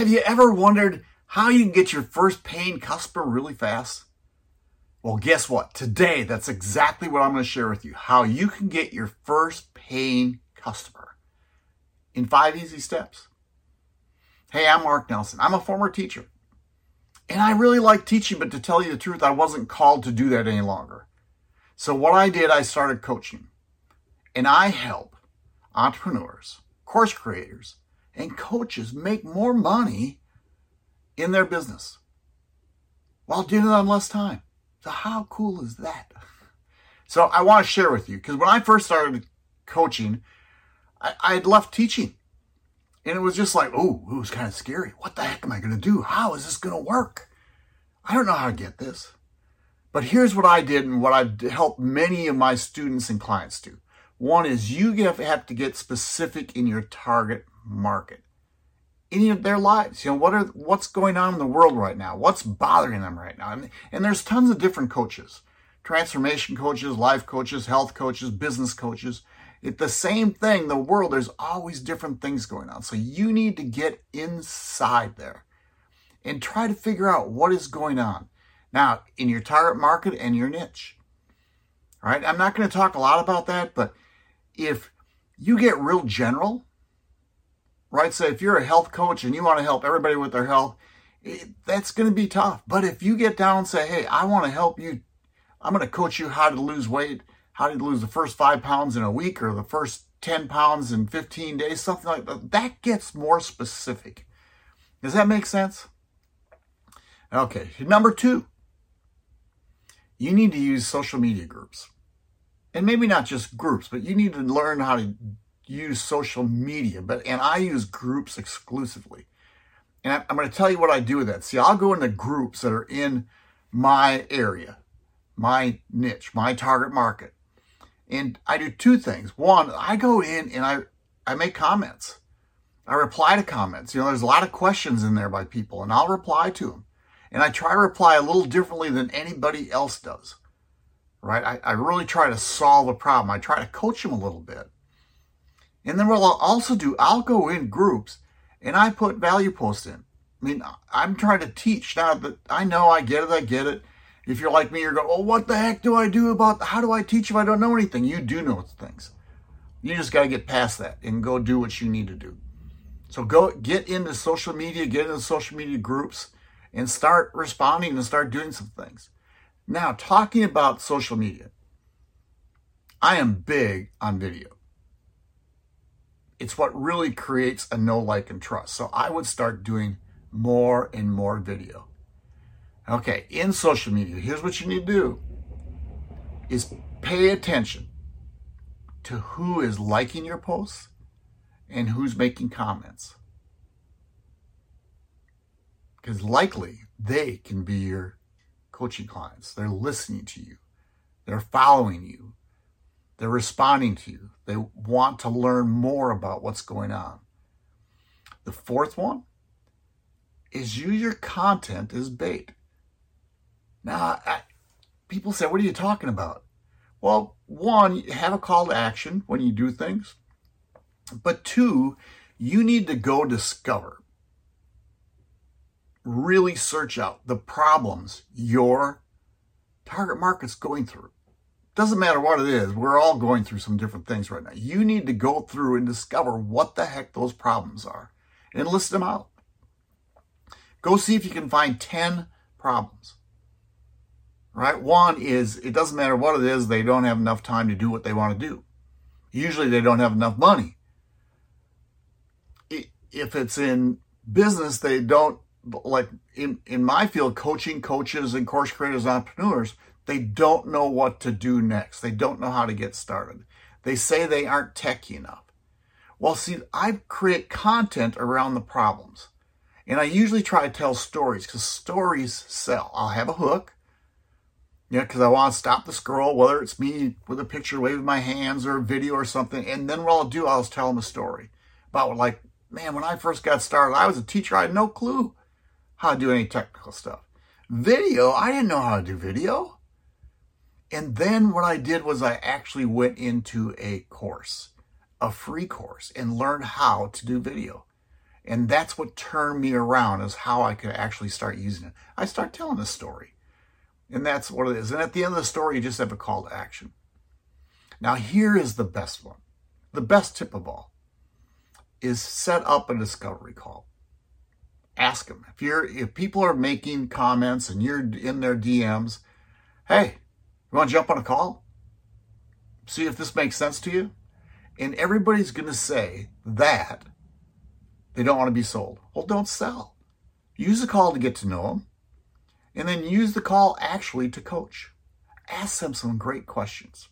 have you ever wondered how you can get your first paying customer really fast? Well, guess what? Today, that's exactly what I'm going to share with you. How you can get your first paying customer in five easy steps. Hey, I'm Mark Nelson. I'm a former teacher. And I really like teaching, but to tell you the truth, I wasn't called to do that any longer. So what I did, I started coaching. And I help entrepreneurs, course creators, and coaches make more money in their business while doing it on less time. So how cool is that? So I want to share with you because when I first started coaching, I, I had left teaching. And it was just like, oh, it was kind of scary. What the heck am I going to do? How is this going to work? I don't know how to get this. But here's what I did and what I've helped many of my students and clients do. One is you have to get specific in your target market, in their lives. You know, what are, what's going on in the world right now? What's bothering them right now? And, and there's tons of different coaches, transformation coaches, life coaches, health coaches, business coaches. It's the same thing. The world, there's always different things going on. So you need to get inside there and try to figure out what is going on. Now, in your target market and your niche. All right. I'm not going to talk a lot about that, but if you get real general, right? So if you're a health coach and you want to help everybody with their health, it, that's going to be tough. But if you get down and say, hey, I want to help you, I'm going to coach you how to lose weight how to lose the first five pounds in a week or the first 10 pounds in 15 days, something like that. That gets more specific. Does that make sense? Okay, number two, you need to use social media groups. And maybe not just groups, but you need to learn how to use social media. But and I use groups exclusively. And I'm going to tell you what I do with that. See, I'll go into groups that are in my area, my niche, my target market. And I do two things. One, I go in and I, I make comments. I reply to comments. You know, there's a lot of questions in there by people and I'll reply to them. And I try to reply a little differently than anybody else does. Right? I, I really try to solve a problem. I try to coach them a little bit. And then what I'll also do, I'll go in groups and I put value posts in. I mean, I'm trying to teach now that I know I get it, I get it. If you're like me, you're going, oh, what the heck do I do about, how do I teach if I don't know anything? You do know things. You just got to get past that and go do what you need to do. So go get into social media, get into social media groups and start responding and start doing some things. Now, talking about social media, I am big on video. It's what really creates a know like, and trust. So I would start doing more and more video. Okay, in social media, here's what you need to do is pay attention to who is liking your posts and who's making comments. Because likely they can be your coaching clients. They're listening to you. They're following you. They're responding to you. They want to learn more about what's going on. The fourth one is use your content as bait. Now, I, people say, what are you talking about? Well, one, have a call to action when you do things. But two, you need to go discover, really search out the problems your target market's going through. Doesn't matter what it is, we're all going through some different things right now. You need to go through and discover what the heck those problems are and list them out. Go see if you can find 10 problems right? One is it doesn't matter what it is, they don't have enough time to do what they want to do. Usually they don't have enough money. If it's in business, they don't, like in, in my field, coaching coaches and course creators, entrepreneurs, they don't know what to do next. They don't know how to get started. They say they aren't techy enough. Well, see, I create content around the problems. And I usually try to tell stories because stories sell. I'll have a hook yeah, because I want to stop the scroll, whether it's me with a picture waving my hands or a video or something. And then what I'll do, I'll tell them a story about like, man, when I first got started, I was a teacher. I had no clue how to do any technical stuff. Video, I didn't know how to do video. And then what I did was I actually went into a course, a free course, and learned how to do video. And that's what turned me around is how I could actually start using it. I start telling the story. And that's what it is. And at the end of the story, you just have a call to action. Now, here is the best one. The best tip of all is set up a discovery call. Ask them. If you're if people are making comments and you're in their DMs, hey, you want to jump on a call? See if this makes sense to you? And everybody's going to say that they don't want to be sold. Well, don't sell. Use the call to get to know them and then use the call actually to coach. Ask them some great questions.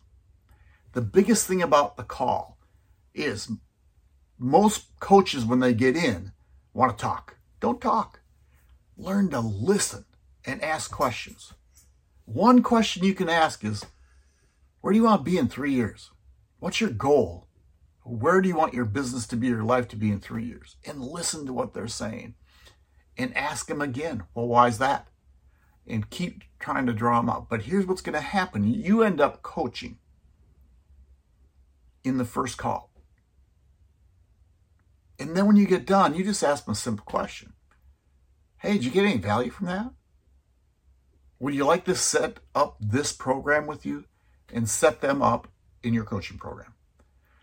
The biggest thing about the call is most coaches, when they get in, want to talk. Don't talk. Learn to listen and ask questions. One question you can ask is Where do you want to be in three years? What's your goal? Where do you want your business to be, your life to be in three years? And listen to what they're saying and ask them again. Well, why is that? And keep trying to draw them out. But here's what's going to happen you end up coaching in the first call. And then when you get done, you just ask them a simple question Hey, did you get any value from that? Would you like to set up this program with you and set them up in your coaching program?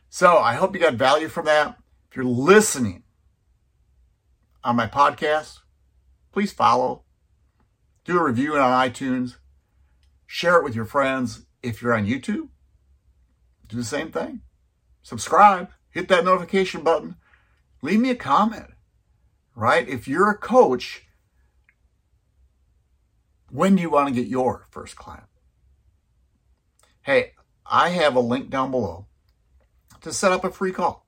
So I hope you got value from that. If you're listening on my podcast, please follow, do a review on iTunes, share it with your friends. If you're on YouTube, do the same thing. Subscribe, hit that notification button, leave me a comment, right? If you're a coach, when do you want to get your first client? Hey, I have a link down below to set up a free call.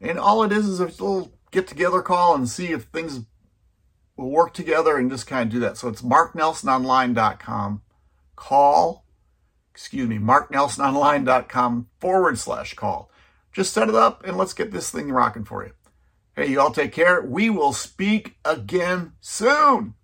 And all it is is a little get together call and see if things will work together and just kind of do that. So it's marknelsononline.com. Call, excuse me, marknelsononline.com forward slash call. Just set it up and let's get this thing rocking for you. Hey, you all take care. We will speak again soon.